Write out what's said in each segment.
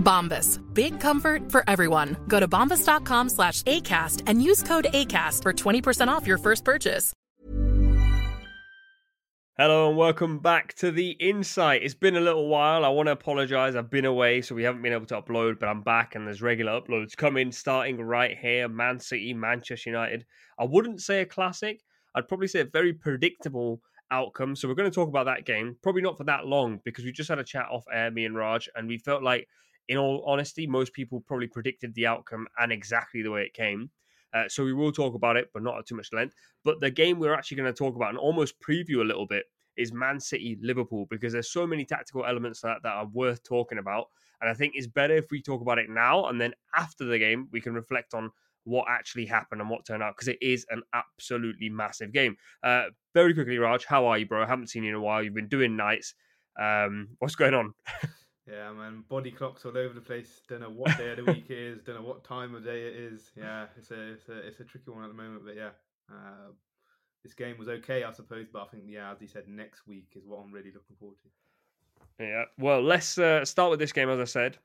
Bombas. Big comfort for everyone. Go to bombas.com slash ACAST and use code ACAST for 20% off your first purchase. Hello and welcome back to the Insight. It's been a little while. I want to apologize. I've been away, so we haven't been able to upload, but I'm back and there's regular uploads coming starting right here. Man City, Manchester United. I wouldn't say a classic. I'd probably say a very predictable outcome. So we're going to talk about that game. Probably not for that long because we just had a chat off air, me and Raj, and we felt like, in all honesty, most people probably predicted the outcome and exactly the way it came. Uh, so we will talk about it, but not at too much length. But the game we're actually going to talk about and almost preview a little bit is Man City Liverpool because there's so many tactical elements that, that are worth talking about. And I think it's better if we talk about it now and then after the game we can reflect on what actually happened and what turned out because it is an absolutely massive game. Uh, very quickly, Raj, how are you, bro? I haven't seen you in a while. You've been doing nights. Um, what's going on? Yeah, man, body clocks all over the place. Don't know what day of the week it is. Don't know what time of day it is. Yeah, it's a it's a it's a tricky one at the moment. But yeah, uh, this game was okay, I suppose. But I think yeah, as he said, next week is what I'm really looking forward to. Yeah. Well, let's uh, start with this game. As I said,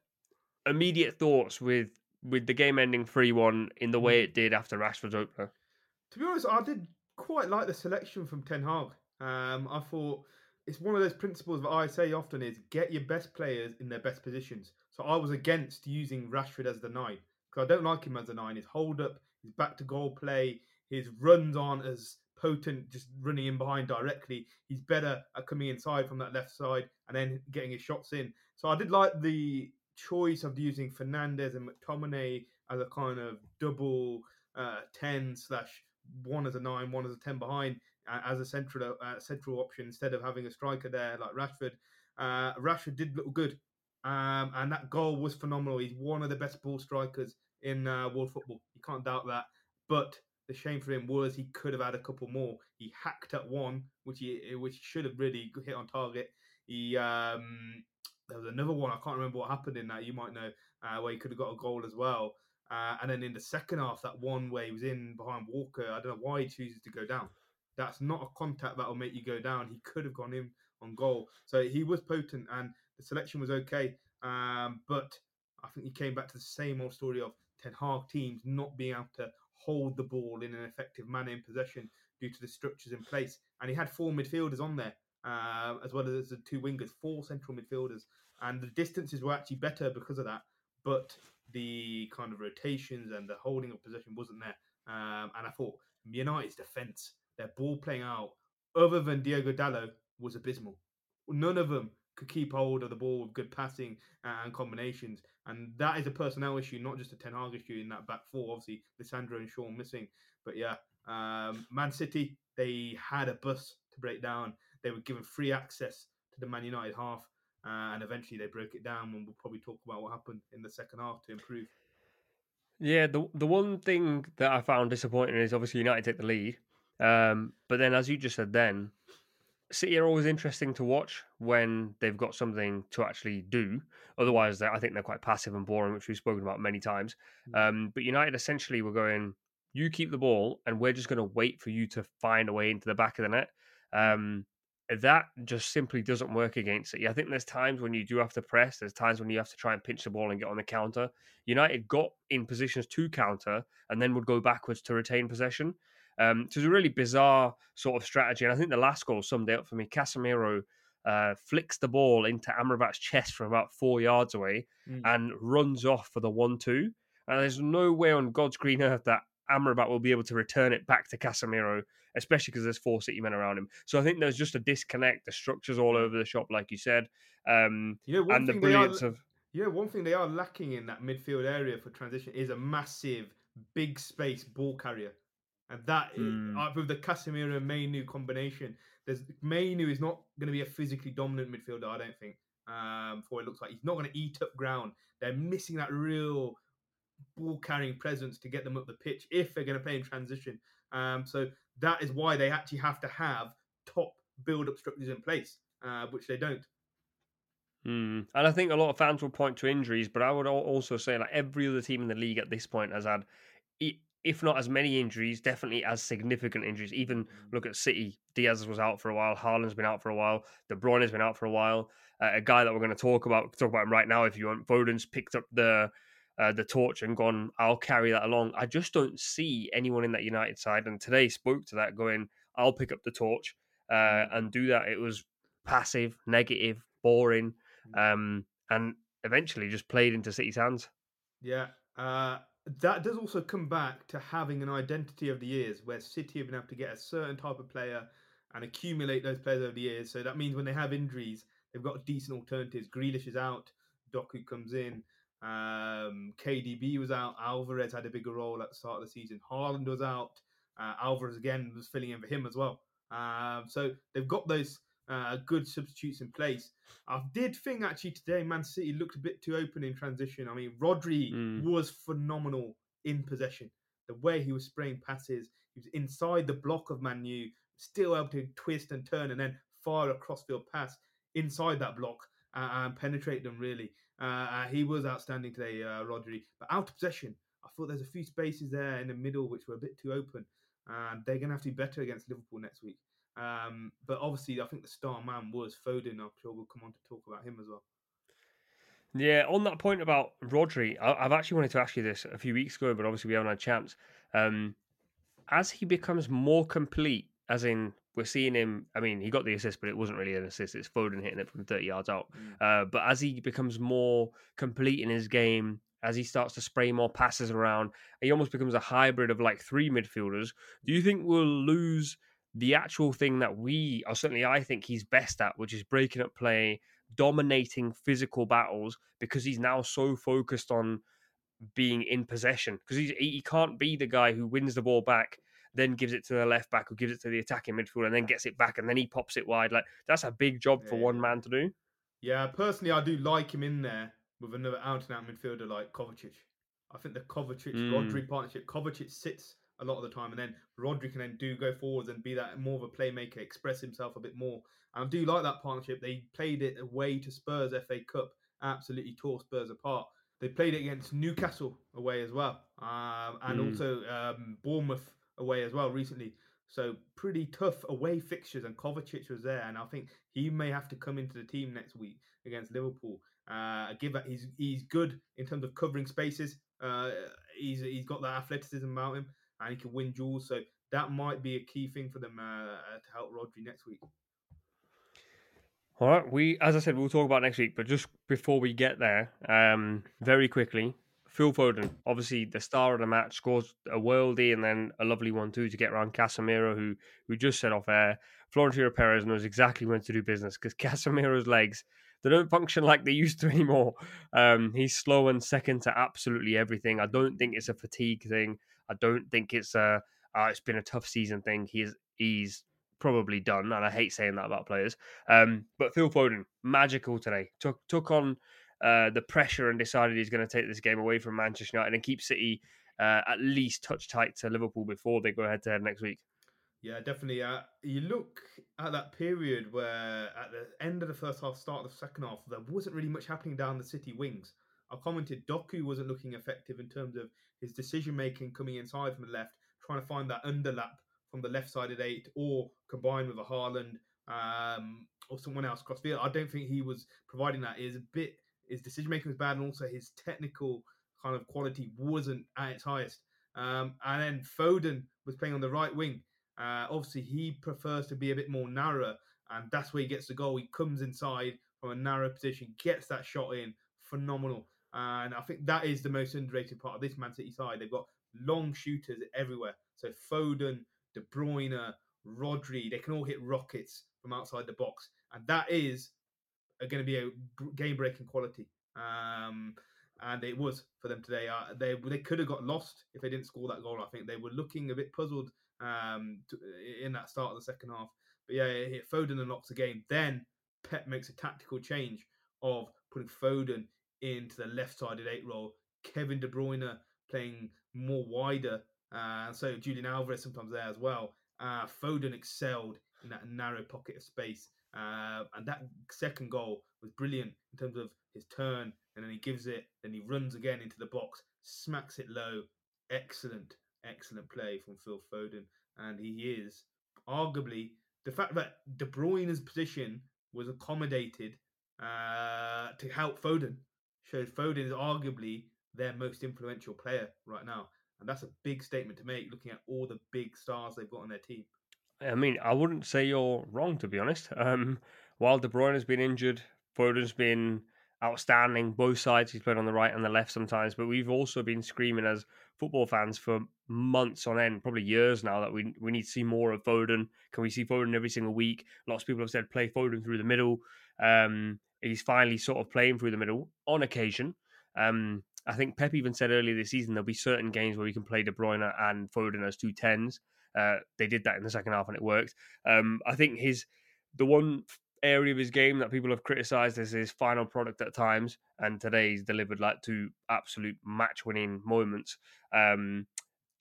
immediate thoughts with with the game ending three one in the way it did after Rashford's opener. To be honest, I did quite like the selection from Ten Hag. Um, I thought it's one of those principles that I say often is get your best players in their best positions. So I was against using Rashford as the nine because I don't like him as a nine. His hold up, his back to goal play, his runs aren't as potent, just running in behind directly. He's better at coming inside from that left side and then getting his shots in. So I did like the choice of using Fernandes and McTominay as a kind of double uh, 10 slash one as a nine, one as a 10 behind as a central uh, central option instead of having a striker there like Rashford. Uh, Rashford did look good, um, and that goal was phenomenal. He's one of the best ball strikers in uh, world football. You can't doubt that. But the shame for him was he could have had a couple more. He hacked at one, which he which should have really hit on target. He um, there was another one I can't remember what happened in that. You might know uh, where he could have got a goal as well. Uh, and then in the second half, that one where he was in behind Walker, I don't know why he chooses to go down. That's not a contact that will make you go down. He could have gone in on goal. So he was potent and the selection was okay. Um, but I think he came back to the same old story of Ten Hag teams not being able to hold the ball in an effective manner in possession due to the structures in place. And he had four midfielders on there, uh, as well as the two wingers, four central midfielders. And the distances were actually better because of that. But the kind of rotations and the holding of possession wasn't there. Um, and I thought United's defence their ball playing out, other than Diego Dalot, was abysmal. None of them could keep hold of the ball with good passing and combinations. And that is a personnel issue, not just a Ten Hag issue in that back four. Obviously, Lisandro and Shaw missing. But yeah, um, Man City, they had a bus to break down. They were given free access to the Man United half. Uh, and eventually they broke it down. And we'll probably talk about what happened in the second half to improve. Yeah, the the one thing that I found disappointing is obviously United take the lead, um, but then, as you just said, then City are always interesting to watch when they've got something to actually do. Otherwise, I think they're quite passive and boring, which we've spoken about many times. Mm. Um, but United essentially were going, you keep the ball, and we're just going to wait for you to find a way into the back of the net. Um, that just simply doesn't work against it. I think there's times when you do have to press, there's times when you have to try and pinch the ball and get on the counter. United got in positions to counter and then would go backwards to retain possession. Um, so it's a really bizarre sort of strategy. And I think the last goal summed it up for me. Casemiro uh, flicks the ball into Amrabat's chest from about four yards away mm. and runs off for the 1 2. And there's no way on God's green earth that Amrabat will be able to return it back to Casemiro, especially because there's four City men around him. So I think there's just a disconnect. The structures all over the shop, like you said, um, you know, and the brilliance are, of. Yeah, one thing they are lacking in that midfield area for transition is a massive, big space ball carrier, and that mm. uh, with the Casemiro and Mainoo combination, there's Mainoo is not going to be a physically dominant midfielder. I don't think. Um, for it looks like he's not going to eat up ground. They're missing that real ball carrying presence to get them up the pitch if they're going to play in transition. Um, so that is why they actually have to have top build up structures in place, uh, which they don't. Mm. And I think a lot of fans will point to injuries, but I would also say like every other team in the league at this point has had, if not as many injuries, definitely as significant injuries. Even mm. look at City, Dias was out for a while, Haaland's been out for a while, De Bruyne has been out for a while. Uh, a guy that we're going to talk about, talk about him right now if you want. Foden's picked up the uh, the torch and gone, I'll carry that along. I just don't see anyone in that United side. And today spoke to that, going, I'll pick up the torch uh, mm. and do that. It was passive, negative, boring, mm. um, and eventually just played into City's hands. Yeah. Uh, that does also come back to having an identity of the years where City have been able to get a certain type of player and accumulate those players over the years. So that means when they have injuries, they've got decent alternatives. Grealish is out, Doku comes in. Um, KDB was out. Alvarez had a bigger role at the start of the season. Haaland was out. Uh, Alvarez again was filling in for him as well. Um, so they've got those uh, good substitutes in place. I did think actually today Man City looked a bit too open in transition. I mean, Rodri mm. was phenomenal in possession. The way he was spraying passes, he was inside the block of Manu, still able to twist and turn and then fire a crossfield pass inside that block uh, and penetrate them really. Uh, uh, he was outstanding today, uh, Rodri. But out of possession, I thought there's a few spaces there in the middle which were a bit too open. And they're going to have to be better against Liverpool next week. Um, but obviously, I think the star man was Foden. I'm sure we'll come on to talk about him as well. Yeah, on that point about Rodri, I, have actually wanted to ask you this a few weeks ago, but obviously we haven't had a chance. Um, as he becomes more complete, as in we're seeing him. I mean, he got the assist, but it wasn't really an assist. It's Foden hitting it from 30 yards out. Mm. Uh, but as he becomes more complete in his game, as he starts to spray more passes around, he almost becomes a hybrid of like three midfielders. Do you think we'll lose the actual thing that we, or certainly I think he's best at, which is breaking up play, dominating physical battles, because he's now so focused on being in possession? Because he he can't be the guy who wins the ball back then gives it to the left back who gives it to the attacking midfield and then gets it back and then he pops it wide. Like that's a big job yeah, for one man to do. Yeah, personally, I do like him in there with another out and out midfielder like Kovacic. I think the Kovacic mm. Rodri partnership, Kovacic sits a lot of the time, and then Rodri can then do go forwards and be that more of a playmaker, express himself a bit more. And I do like that partnership. They played it away to Spurs FA Cup, absolutely tore Spurs apart. They played it against Newcastle away as well, um, and mm. also um, Bournemouth away as well recently. So pretty tough away fixtures, and Kovacic was there, and I think he may have to come into the team next week against Liverpool. Uh, give that he's he's good in terms of covering spaces. Uh, he's he's got that athleticism about him, and he can win duels. So that might be a key thing for them uh, to help Rodri next week. All right, we as I said, we'll talk about next week, but just before we get there, um, very quickly, Phil Foden, obviously the star of the match, scores a worldie and then a lovely one too to get around Casemiro, who who just set off air. Florentino Perez knows exactly when to do business because Casemiro's legs they don't function like they used to anymore. Um, he's slow and second to absolutely everything. I don't think it's a fatigue thing. I don't think it's a uh, it's been a tough season thing. He's he's probably done, and I hate saying that about players. Um, but Phil Foden, magical today. Took took on uh, the pressure and decided he's going to take this game away from Manchester United and keep City uh, at least touch tight to Liverpool before they go head to head next week. Yeah, definitely. Uh, you look at that period where at the end of the first half, start of the second half, there wasn't really much happening down the City wings. I commented Doku wasn't looking effective in terms of his decision making coming inside from the left, trying to find that underlap from the left sided eight or combined with a Haaland um, or someone else across field. I don't think he was providing that. that. Is a bit his decision making was bad, and also his technical kind of quality wasn't at its highest. Um, and then Foden was playing on the right wing. Uh, obviously, he prefers to be a bit more narrow, and that's where he gets the goal. He comes inside from a narrow position, gets that shot in, phenomenal. And I think that is the most underrated part of this Man City side. They've got long shooters everywhere. So Foden, De Bruyne, Rodri, they can all hit rockets from outside the box, and that is going to be a game breaking quality. Um, and it was for them today. Uh, they they could have got lost if they didn't score that goal. I think they were looking a bit puzzled um, to, in that start of the second half. But yeah, hit Foden unlocks the game. Then Pep makes a tactical change of putting Foden into the left-sided eight role. Kevin De Bruyne playing more wider, uh, so Julian Alvarez sometimes there as well. Uh, Foden excelled in that narrow pocket of space, uh, and that second goal was brilliant in terms of his turn, and then he gives it, then he runs again into the box, smacks it low. Excellent, excellent play from Phil Foden, and he is arguably the fact that De Bruyne's position was accommodated uh, to help Foden shows Foden is arguably their most influential player right now. And that's a big statement to make looking at all the big stars they've got on their team. I mean, I wouldn't say you're wrong, to be honest. Um, while De Bruyne has been injured, Foden's been outstanding. Both sides, he's played on the right and the left sometimes. But we've also been screaming as football fans for months on end, probably years now, that we we need to see more of Foden. Can we see Foden every single week? Lots of people have said play Foden through the middle. Um, he's finally sort of playing through the middle on occasion. Um, I think Pep even said earlier this season there'll be certain games where we can play De Bruyne and Foden as two tens. Uh, they did that in the second half and it worked. Um, I think his the one area of his game that people have criticised is his final product at times, and today he's delivered like two absolute match-winning moments. Um,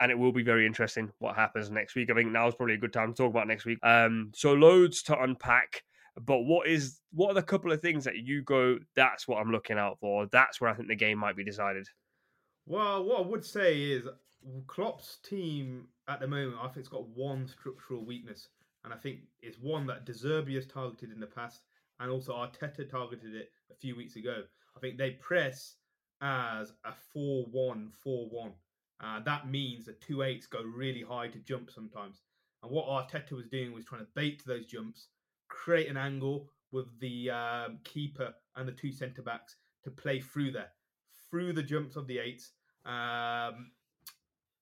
and it will be very interesting what happens next week. I think now is probably a good time to talk about next week. Um, so loads to unpack. But what is what are the couple of things that you go? That's what I'm looking out for. That's where I think the game might be decided. Well, what I would say is Klopp's team at the moment, I think it's got one structural weakness, and I think it's one that De Zerbi has targeted in the past, and also Arteta targeted it a few weeks ago. I think they press as a 4 1 4 1. Uh, that means the two eights go really high to jump sometimes. And what Arteta was doing was trying to bait those jumps create an angle with the um, keeper and the two centre backs to play through there, through the jumps of the eights. Um,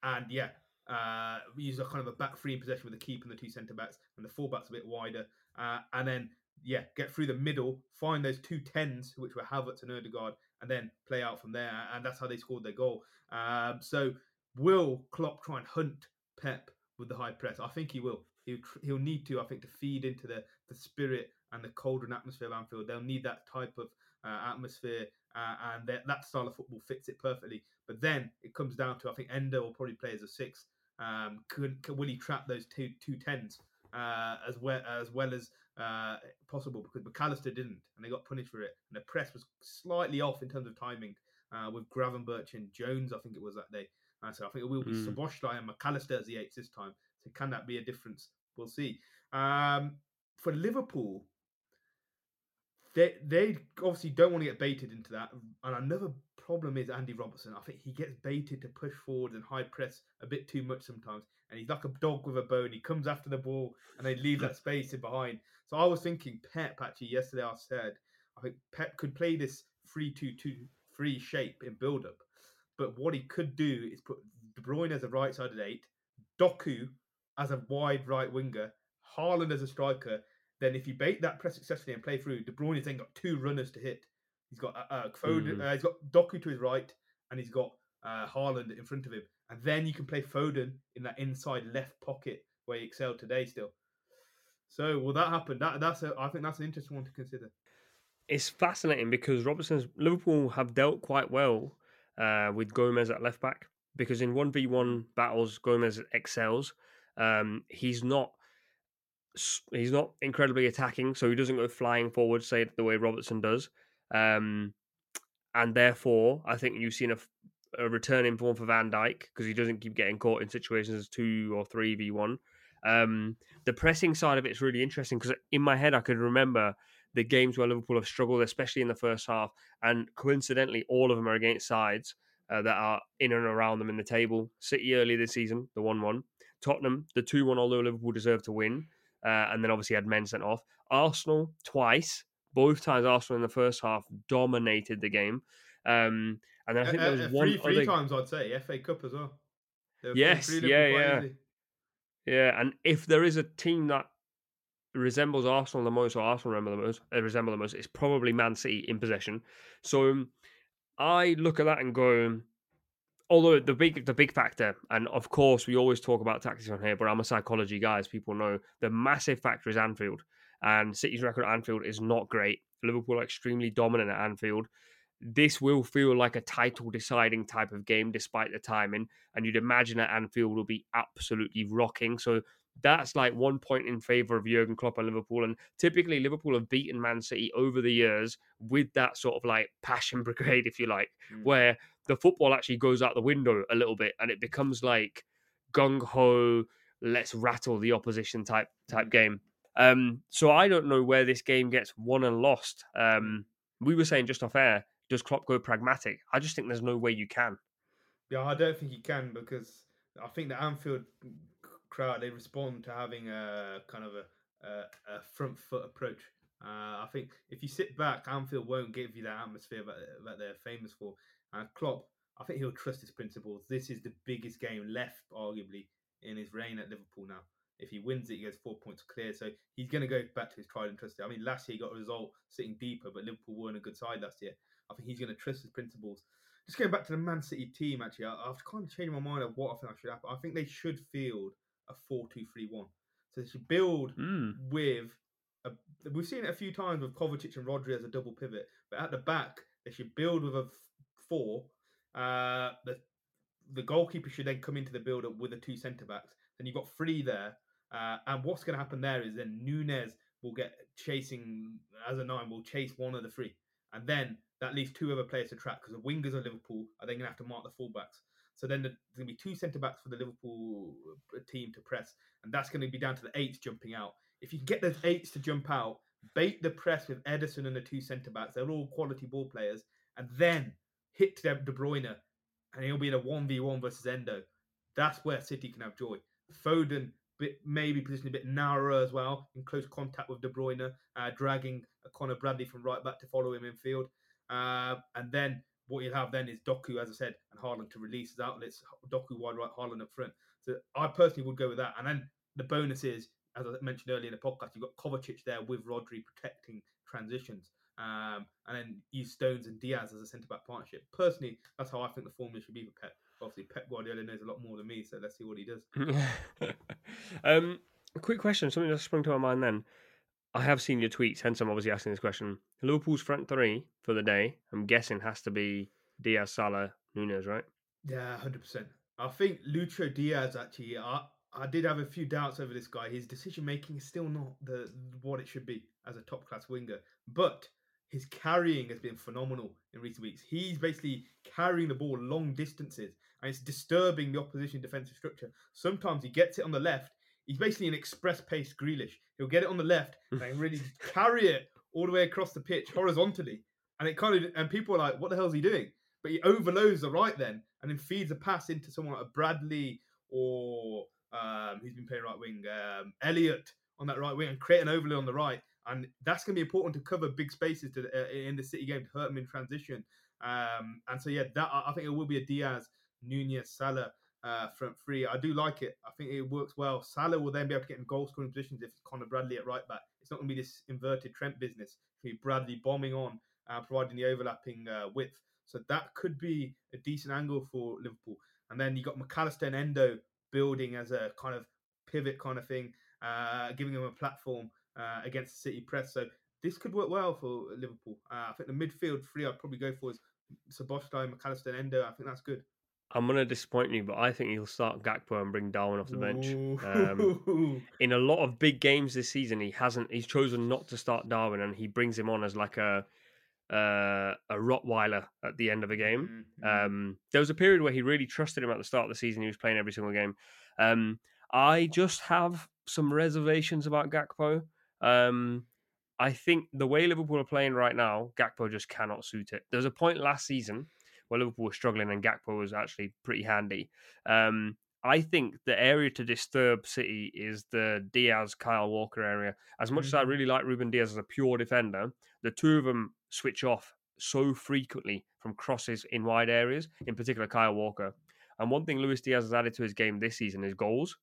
and yeah, uh, use a kind of a back three possession with the keeper and the two centre backs, and the fullbacks a bit wider. Uh, and then yeah, get through the middle, find those two tens, which were Havertz and Odegaard, and then play out from there. And that's how they scored their goal. Um, so will Klopp try and hunt Pep with the high press? I think he will he'll he'll need to, I think, to feed into the the spirit and the colder atmosphere of Anfield. They'll need that type of uh, atmosphere, uh, and that, that style of football fits it perfectly. But then it comes down to I think Endo will probably play as a six. Um, could, could will he trap those two two tens uh, as well as well as uh, possible? Because Mac Allister didn't, and they got punished for it. And the press was slightly off in terms of timing uh, with Gravenberch and Jones. I think it was that day. Uh, so I think it will be mm. And Mac Allister as the eights this time. So can that be a difference? We'll see. Um, for Liverpool, they they obviously don't want to get baited into that. And another problem is Andy Robertson. I think he gets baited to push forward and high press a bit too much sometimes. And he's like a dog with a bone. He comes after the ball and they leave that space in behind. So I was thinking Pep actually yesterday. I said I think Pep could play this three-two-two-three shape in build up. But what he could do is put De Bruyne as a right sided eight, Doku as a wide right winger, Haaland as a striker, then if you bait that press successfully and play through, De Bruyne then got two runners to hit. He's got uh, uh, Foden, mm. uh, he's got Doku to his right, and he's got uh, Haaland in front of him, and then you can play Foden in that inside left pocket where he excelled today. Still, so will that happen? That that's a, I think that's an interesting one to consider. It's fascinating because Robertson's Liverpool have dealt quite well uh, with Gomez at left back because in one v one battles Gomez excels um, he's not he's not incredibly attacking, so he doesn't go flying forward, say the way Robertson does. Um, and therefore, I think you've seen a, a return in form for Van Dijk because he doesn't keep getting caught in situations two or three v one. Um, the pressing side of it is really interesting because in my head I could remember the games where Liverpool have struggled, especially in the first half, and coincidentally, all of them are against sides uh, that are in and around them in the table. City early this season, the one-one. Tottenham, the two-one, although Liverpool deserved to win, uh, and then obviously had men sent off. Arsenal twice, both times Arsenal in the first half dominated the game. Um, and I think there was uh, one three, three other... times I'd say FA Cup as well. Yes, three yeah, yeah. easily. Yeah, and if there is a team that resembles Arsenal the most, or Arsenal resemble the most, uh, resemble the most, it's probably Man City in possession. So um, I look at that and go, although the big the big factor, and of course we always talk about tactics on here, but I'm a psychology guy, as people know. The massive factor is Anfield, and City's record at Anfield is not great. Liverpool are extremely dominant at Anfield. This will feel like a title deciding type of game despite the timing, and you'd imagine that Anfield will be absolutely rocking. So that's like one point in favour of Jurgen Klopp and Liverpool. And typically, Liverpool have beaten Man City over the years with that sort of like passion brigade, if you like, Mm. where the football actually goes out the window a little bit and it becomes like gung ho, let's rattle the opposition type type game. Um, so I don't know where this game gets won and lost. Um, we were saying just off air, does Klopp go pragmatic? I just think there's no way you can. Yeah, I don't think he can because I think the Anfield crowd they respond to having a kind of a, a, a front foot approach. Uh, I think if you sit back, Anfield won't give you that atmosphere that, that they're famous for. And Klopp, I think he'll trust his principles. This is the biggest game left, arguably, in his reign at Liverpool now. If he wins it, he gets four points clear. So he's going to go back to his tried and trusted. I mean, last year he got a result sitting deeper, but Liverpool weren't a good side last year. I think he's going to trust his principles. Just going back to the Man City team, actually, I, I've kind of changed my mind of what I think I should happen. I think they should field a 4 2 3 1. So they should build Mm. with. A, we've seen it a few times with Kovacic and Rodri as a double pivot, but at the back, they should build with a four. Uh, the the goalkeeper should then come into the build up with the two centre backs. Then you've got three there. Uh, and what's going to happen there is then Nunez will get chasing as a nine, will chase one of the three. And then that leaves two other players to track because the wingers of Liverpool are then going to have to mark the fullbacks. So then there's going to be two centre backs for the Liverpool uh, team to press. And that's going to be down to the eights jumping out. If you can get those eights to jump out, bait the press with Ederson and the two centre backs, they're all quality ball players, and then hit De De Bruyne and he'll be in a 1v1 versus Endo. That's where City can have joy. Foden bit, maybe positioned a bit narrower as well, in close contact with De Bruyne, uh, dragging Conor Bradley from right back to follow him in field. Uh, and then what you'll have then is Doku, as I said, and Haaland to release his outlets. Doku wide right, Haaland up front. So I personally would go with that. And then the bonus is, as I mentioned earlier in the podcast, you've got Kovacic there with Rodri protecting transitions. Um, and then use Stones and Dias as a centre back partnership. Personally, that's how I think the formula should be for Pep. Obviously, Pep Guardiola knows a lot more than me, so let's see what he does. um, quick question, something that sprung to my mind then. I have seen your tweets, hence I'm obviously asking this question. Liverpool's front three for the day, I'm guessing, has to be Diaz, Salah, Nunez, right? Yeah, hundred percent. I think Lucho Diaz actually. I I did have a few doubts over this guy. His decision making is still not the what it should be as a top class winger, but his carrying has been phenomenal in recent weeks. He's basically carrying the ball long distances, and it's disturbing the opposition defensive structure. Sometimes he gets it on the left. He's basically an express pace Grealish. He'll get it on the left and really carry it all the way across the pitch horizontally, and it kind of and people are like, "What the hell is he doing?" But he overloads the right then, and then feeds a pass into someone like Bradley or um, who's been playing right wing, um, Elliot on that right wing, and create an overload on the right. And that's going to be important to cover big spaces to, uh, in the City game to hurt them in transition. Um, and so yeah, that I think it will be a Diaz, Nunez, Salah uh, front three. I do like it. I think it works well. Salah will then be able to get in goal scoring positions if it's Conor Bradley at right back. It's not going to be this inverted Trent business. It's going to be Bradley bombing on, uh, providing the overlapping uh, width. So that could be a decent angle for Liverpool. And then you got Mac Allister and Endo building as a kind of pivot kind of thing, uh, giving them a platform uh, against the City press. So this could work well for Liverpool. Uh, I think the midfield three I'd probably go for is Szoboszlai, McAllister, and Endo. I think that's good. I'm going to disappoint you, but I think he'll start Gakpo and bring Darwin off the bench. Um, in a lot of big games this season, he hasn't. He's chosen not to start Darwin, and he brings him on as like a uh, a Rottweiler at the end of a game. Mhm. Um, there was a period where he really trusted him at the start of the season. He was playing every single game. Um, I just have some reservations about Gakpo. Um, I think the way Liverpool are playing right now, Gakpo just cannot suit it. There was a point last season where Liverpool was struggling and Gakpo was actually pretty handy. Um, I think the area to disturb City is the Diaz Kyle Walker area. As much mm-hmm. as I mm-hmm. really like Ruben Dias as a pure defender, the two of them switch off so frequently from crosses in wide areas, in particular Kyle Walker. And one thing Luis Diaz has added to his game this season is goals.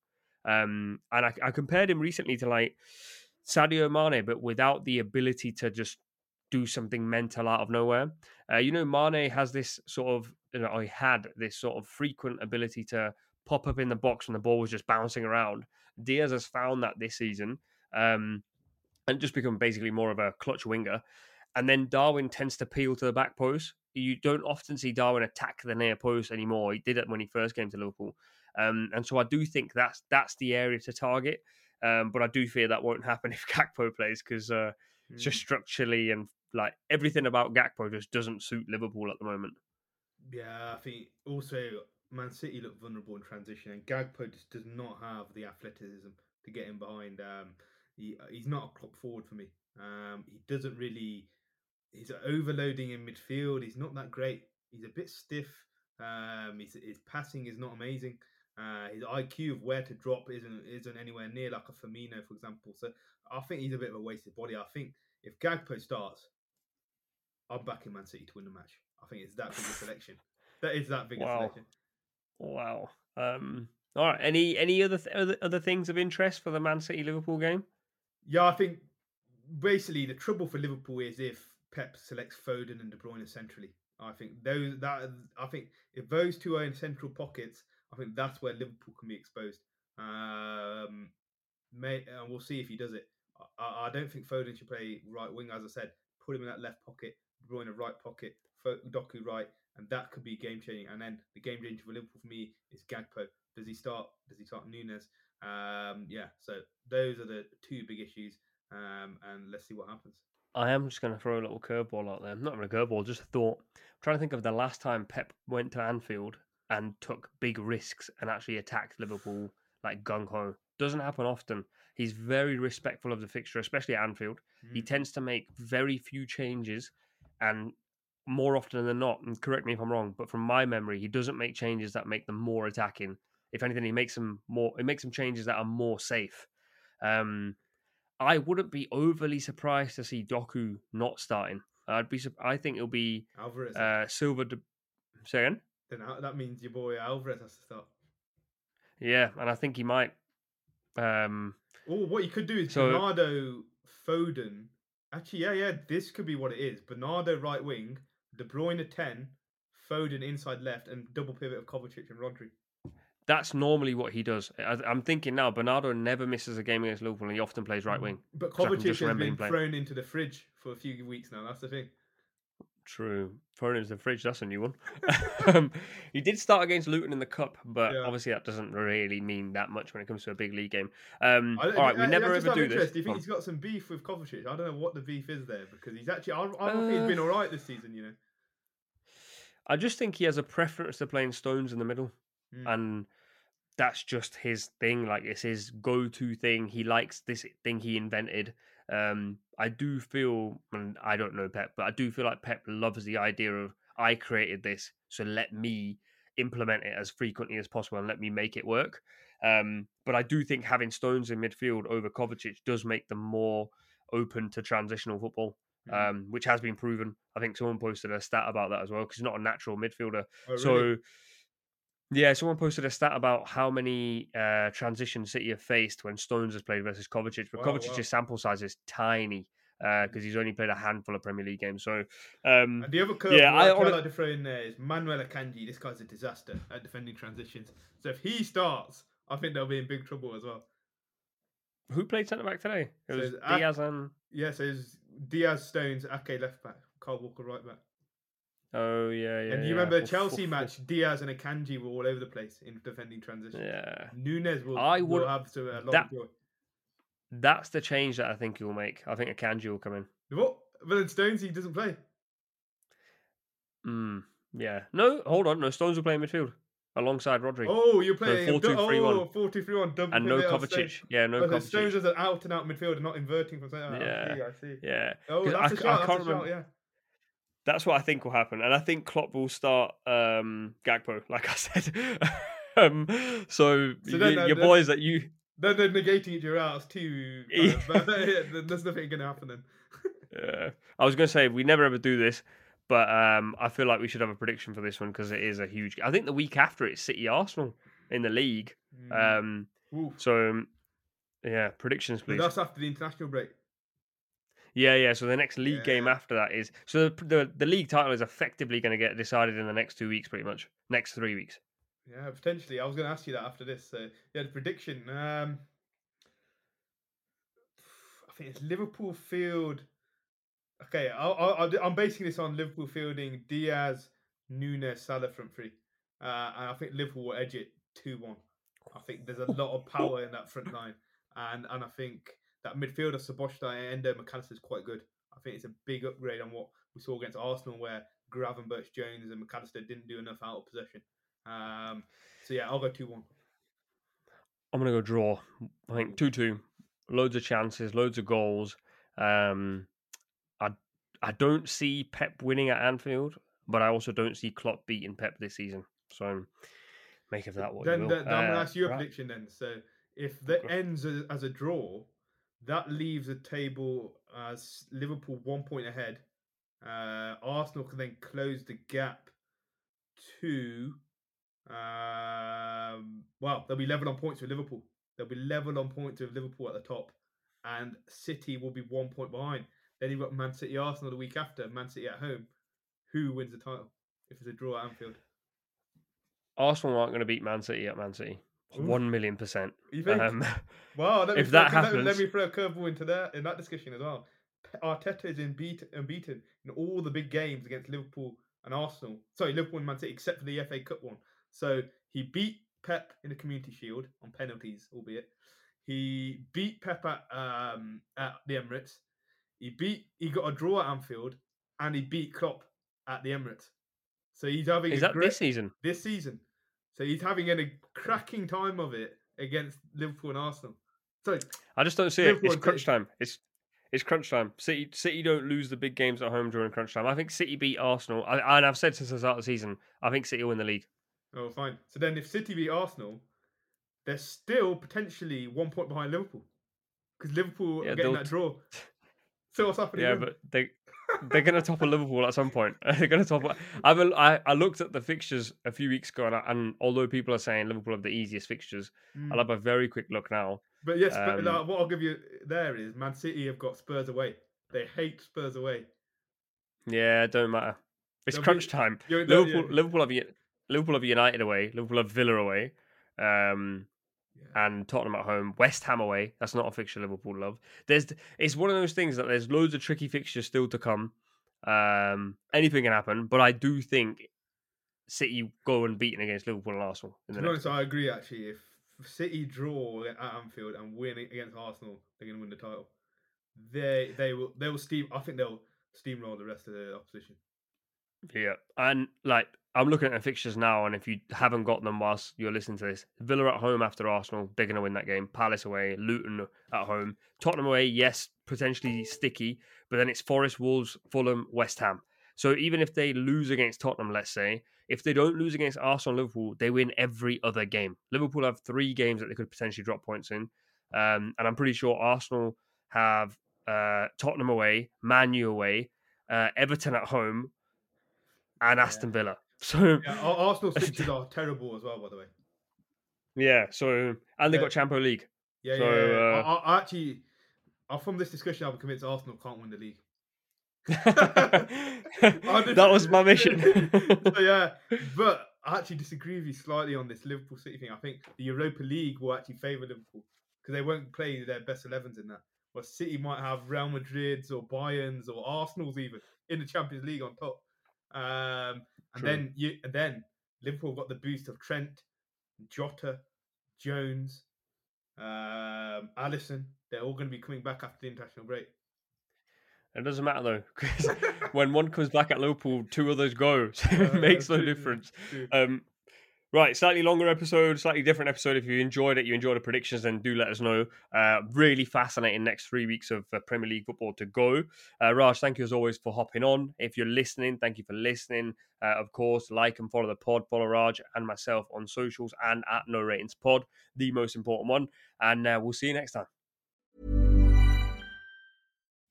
Um, and I, I compared him recently to like Sadio Mane, but without the ability to just do something mental out of nowhere. Uh, you know, Mane has this sort of, you know, he had this sort of frequent ability to pop up in the box when the ball was just bouncing around. Diaz has found that this season um, and just become basically more of a clutch winger. And then Darwin tends to peel to the back post. You don't often see Darwin attack the near post anymore. He did it when he first came to Liverpool. Um, and so I do think that's that's the area to target. Um, but I do fear that won't happen if Gakpo plays because uh, mm. just hmm. structurally and like everything about Gakpo just doesn't suit Liverpool at the moment. Yeah, I think also Man City look vulnerable in transition, and Gakpo just does not have the athleticism to get in behind. Um, he, he's not a Klopp forward for me. Um, he doesn't really. He's overloading in midfield. He's not that great. He's a bit stiff. Um, his, his passing is not amazing. Uh, his IQ of where to drop isn't isn't anywhere near like a Firmino, for example. So I think he's a bit of a wasted body. I think if Gakpo starts, I'm backing Man City to win the match. I think it's that big a selection. That is that big a wow. selection. Wow. Um, all right. Any any other, th- other other things of interest for the Man City Liverpool game? Yeah, I think basically the trouble for Liverpool is if Pep selects Foden and De Bruyne centrally. I think those that I think if those two are in central pockets, I think that's where Liverpool can be exposed. Um, may, and we'll see if he does it. I, I, don't think Foden should play right wing. As I said, put him in that left pocket, in a right pocket, Doku right, and that could be game changing. And then the game changer for Liverpool for me is Gakpo. Does he start? Does he start Nunez? Um, yeah, so those are the two big issues, um, and let's see what happens. I am just going to throw a little curveball out there. Not even a curveball, just a thought. I'm trying to think of the last time Pep went to Anfield and took big risks and actually attacked Liverpool like gung ho. Doesn't happen often. He's very respectful of the fixture, especially at Anfield. Mm. He tends to make very few changes, and more often than not, and correct me if I'm wrong, but from my memory, he doesn't make changes that make them more attacking. If anything, he makes them more. It makes some changes that are more safe. Um, I wouldn't be overly surprised to see Doku not starting. I'd be. I think it'll be Alvarez. Uh, Silva. De, say again? then that means your boy Alvarez has to start. Yeah, and I think he might. Um, oh, what you could do is so, Bernardo Foden. Actually, yeah, yeah, this could be what it is. Bernardo right wing, De Bruyne ten, Foden inside left, and double pivot of Kovacic and Rodri. That's normally what he does. I, am thinking now, Bernardo never misses a game against Liverpool, and he often plays right mm, wing. But Kovacic has been thrown into the fridge for a few weeks now. That's the thing. True. Thrown into the fridge, that's a new one. um, he did start against Luton in the Cup, but yeah. obviously that doesn't really mean that much when it comes to a big league game. Um, I, all right, we never ever do this. Do you think he's got some beef with Kovacic? I don't know what the beef is there because he's actually, I, I uh, he's been all right this season, you know. I just think he has a preference to playing Stones in the middle. Mm. And that's just his thing. Like it's his go-to thing. He likes this thing he invented. Um, I do feel, and I don't know Pep, but I do feel like Pep loves the idea of I created this, so let me implement it as frequently as possible and let me make it work. Um, but I do think having Stones in midfield over Kovacic does make them more open to transitional football, mm-hmm. um, which has been proven. I think someone posted a stat about that as well because he's not a natural midfielder. Oh, really? So yeah, someone posted a stat about how many uh, transitions City have faced when Stones has played versus Kovacic, but wow, Kovacic's wow. sample size is tiny because uh, he's only played a handful of Premier League games. So, um, and the other curve yeah, I, I like to throw in there is Manuel Akanji. This guy's a disaster at defending transitions. So if he starts, I think they'll be in big trouble as well. Who played centre back today? It was so Dias and yeah, so it's Dias, Stones, Ake left back, Carl Walker right back. Oh yeah, yeah. And you yeah. remember the Chelsea match? Dias and Akanji were all over the place in defending transition. Yeah. Nunez will. I would will have to lot that, joy. That's the change that I think he will make. I think Akanji will come in. What? But then Stones he doesn't play. Hmm. Yeah. No. Hold on. No. Stones will play in midfield. alongside Rodri. Oh, you're So playing 4-2-3-1. oh, 4-2-3-1 double and no pivot of Kovacic. Yeah, no Oh, so Kovacic. Stones as an out and out midfielder, not inverting from centre. Yeah. I see, I see. Yeah. Oh, that's I a c- I can't That's a remember- shot. Yeah. That's what I think will happen, and I think Klopp will start um, Gakpo, like I said. um, so So then, y- uh, your then- boys that you, Then they're negating each other out. It's too. Yeah. But, yeah, there's nothing going to happen then. uh, I was going to say we never ever do this, but um, I feel like we should have a prediction for this one because it is a huge. I think the week after it's City Arsenal in the league. Mm. Um, Oof. so um, yeah, predictions But please. that's after the international break. Yeah, yeah. So the next league game after that is so the the, the league title is effectively going to get decided in the next two weeks, pretty much. Next three weeks. Yeah, potentially. I was going to ask you that after this. So, yeah, the prediction. Um, I think it's Liverpool field. Okay, I'll, do- I'm basing this on Liverpool fielding Diaz, Nunez, Salah front three. Uh, and I think Liverpool will edge it 2 1. I think there's a lot of power in that front line. And and I think that midfielder, Szoboszlai and Endo Mac Allister is quite good. I think it's a big upgrade on what we saw against Arsenal, where Gravenberch, Jones, and Mac Allister didn't do enough out of possession. Um, so yeah, I'll go 2 1. I'm gonna go draw. I think two two. Loads of chances, loads of goals. Um, I I don't see Pep winning at Anfield, but I also don't see Klopp beating Pep this season. So make of that what Then, you will. then, then I'm to Uh, ask you a right. prediction then. So if that Okay. ends as a draw, that leaves the table as Liverpool one point ahead. Uh, Arsenal can then close the gap to. Um, well, they'll be level on points with Liverpool. They'll be level on points with Liverpool at the top, and City will be one point behind. Then you've got Man City, Arsenal the week after. Man City at home. Who wins the title if it's a draw at Anfield? Arsenal aren't going to beat Man City at Man City. One million percent. You think? Um, Wow, let me If throw, that me- let me throw a curveball into that in that discussion as well. Arteta is unbeaten, unbeaten in all the big games against Liverpool and Arsenal. Sorry, Liverpool and Man City, except for the FA Cup one. So he beat Pep in the Community Shield on penalties, albeit. He beat Pep at, um, at the Emirates. He beat. He got a draw at Anfield, and he beat Klopp at the Emirates. So he's having is a that great, this season? this season. So he's having a cracking time of it against Liverpool and Arsenal. Sorry, I just don't see it. It's crunch time. It's it's crunch time. City City don't lose the big games at home during crunch time. I think City beat Arsenal. I, and I've said since the start of the season, I think City will win the league. oh fine. So then, if City beat Arsenal, they're still potentially one point behind Liverpool because Liverpool Yeah, are getting they'll that draw. So what's happening? Yeah, but they they're going to topple Liverpool at some point. they're going to topple. I've I, I looked at the fixtures a few weeks ago, and, I, and although people are saying Liverpool have the easiest fixtures, Mm. I'll have a very quick look now. But yes, but um, like, what I'll give you there is Man City have got Spurs away. They hate Spurs away. Yeah, don't matter. It's They'll be- crunch time. Liverpool yeah. Liverpool have Liverpool have United away. Liverpool have Villa away. Um, Yeah. and Tottenham at home, West Ham away. That's not a fixture Liverpool love. There's it's one of those things that there's loads of tricky fixtures still to come. Um, anything can happen, but I do think City go and beating against Liverpool and Arsenal. In To be honest, I agree. Actually, if City draw at Anfield and win against Arsenal, they're going to win the title. They they will they will steam. I think they'll steamroll the rest of the opposition. Yeah, and like I'm looking at the fixtures now, and if you haven't got them whilst you're listening to this, Villa at home after Arsenal, they're going to win that game. Palace away, Luton at home, Tottenham away, yes, potentially sticky, but then it's Forest, Wolves, Fulham, West Ham. So even if they lose against Tottenham, let's say, if they don't lose against Arsenal, Liverpool, they win every other game. Liverpool have three games that they could potentially drop points in, um, and I'm pretty sure Arsenal have uh, Tottenham away, Man U away, uh, Everton at home, and Aston Villa. So Yeah, Ar- Arsenal's fixtures are terrible as well, by the way. yeah, so and they Yeah. got Champions League. Yeah, So, yeah. yeah. uh, I, I actually, from this discussion, I'm convinced Arsenal can't win the league. That was my mission. so yeah, but I actually disagree with you slightly on this Liverpool City thing. I think the Europa League will actually favour Liverpool because they won't play their best 11s in that. But City might have Real Madrid's or Bayern's or Arsenal's even in the Champions League on top. Um, and True. then you, and then Liverpool got the boost of Trent, Jota, Jones, um, Alisson. They're all going to be coming back after the international break. it doesn't matter though, because when one comes back at Liverpool, two others go, so Uh, it makes no difference. Um, Right, slightly longer episode, slightly different episode. If you enjoyed it, you enjoyed the predictions, then do let us know. Uh, really fascinating next three weeks of uh, Premier League football to go. Uh, Raj, thank you as always for hopping on. If you're listening, thank you for listening. Uh, of course, like and follow the pod, follow Raj and myself on socials and at No Ratings Pod, the most important one. And uh, we'll see you next time.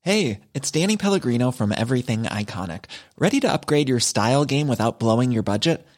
Hey, it's Danny Pellegrino from Everything Iconic. Ready to upgrade your style game without blowing your budget?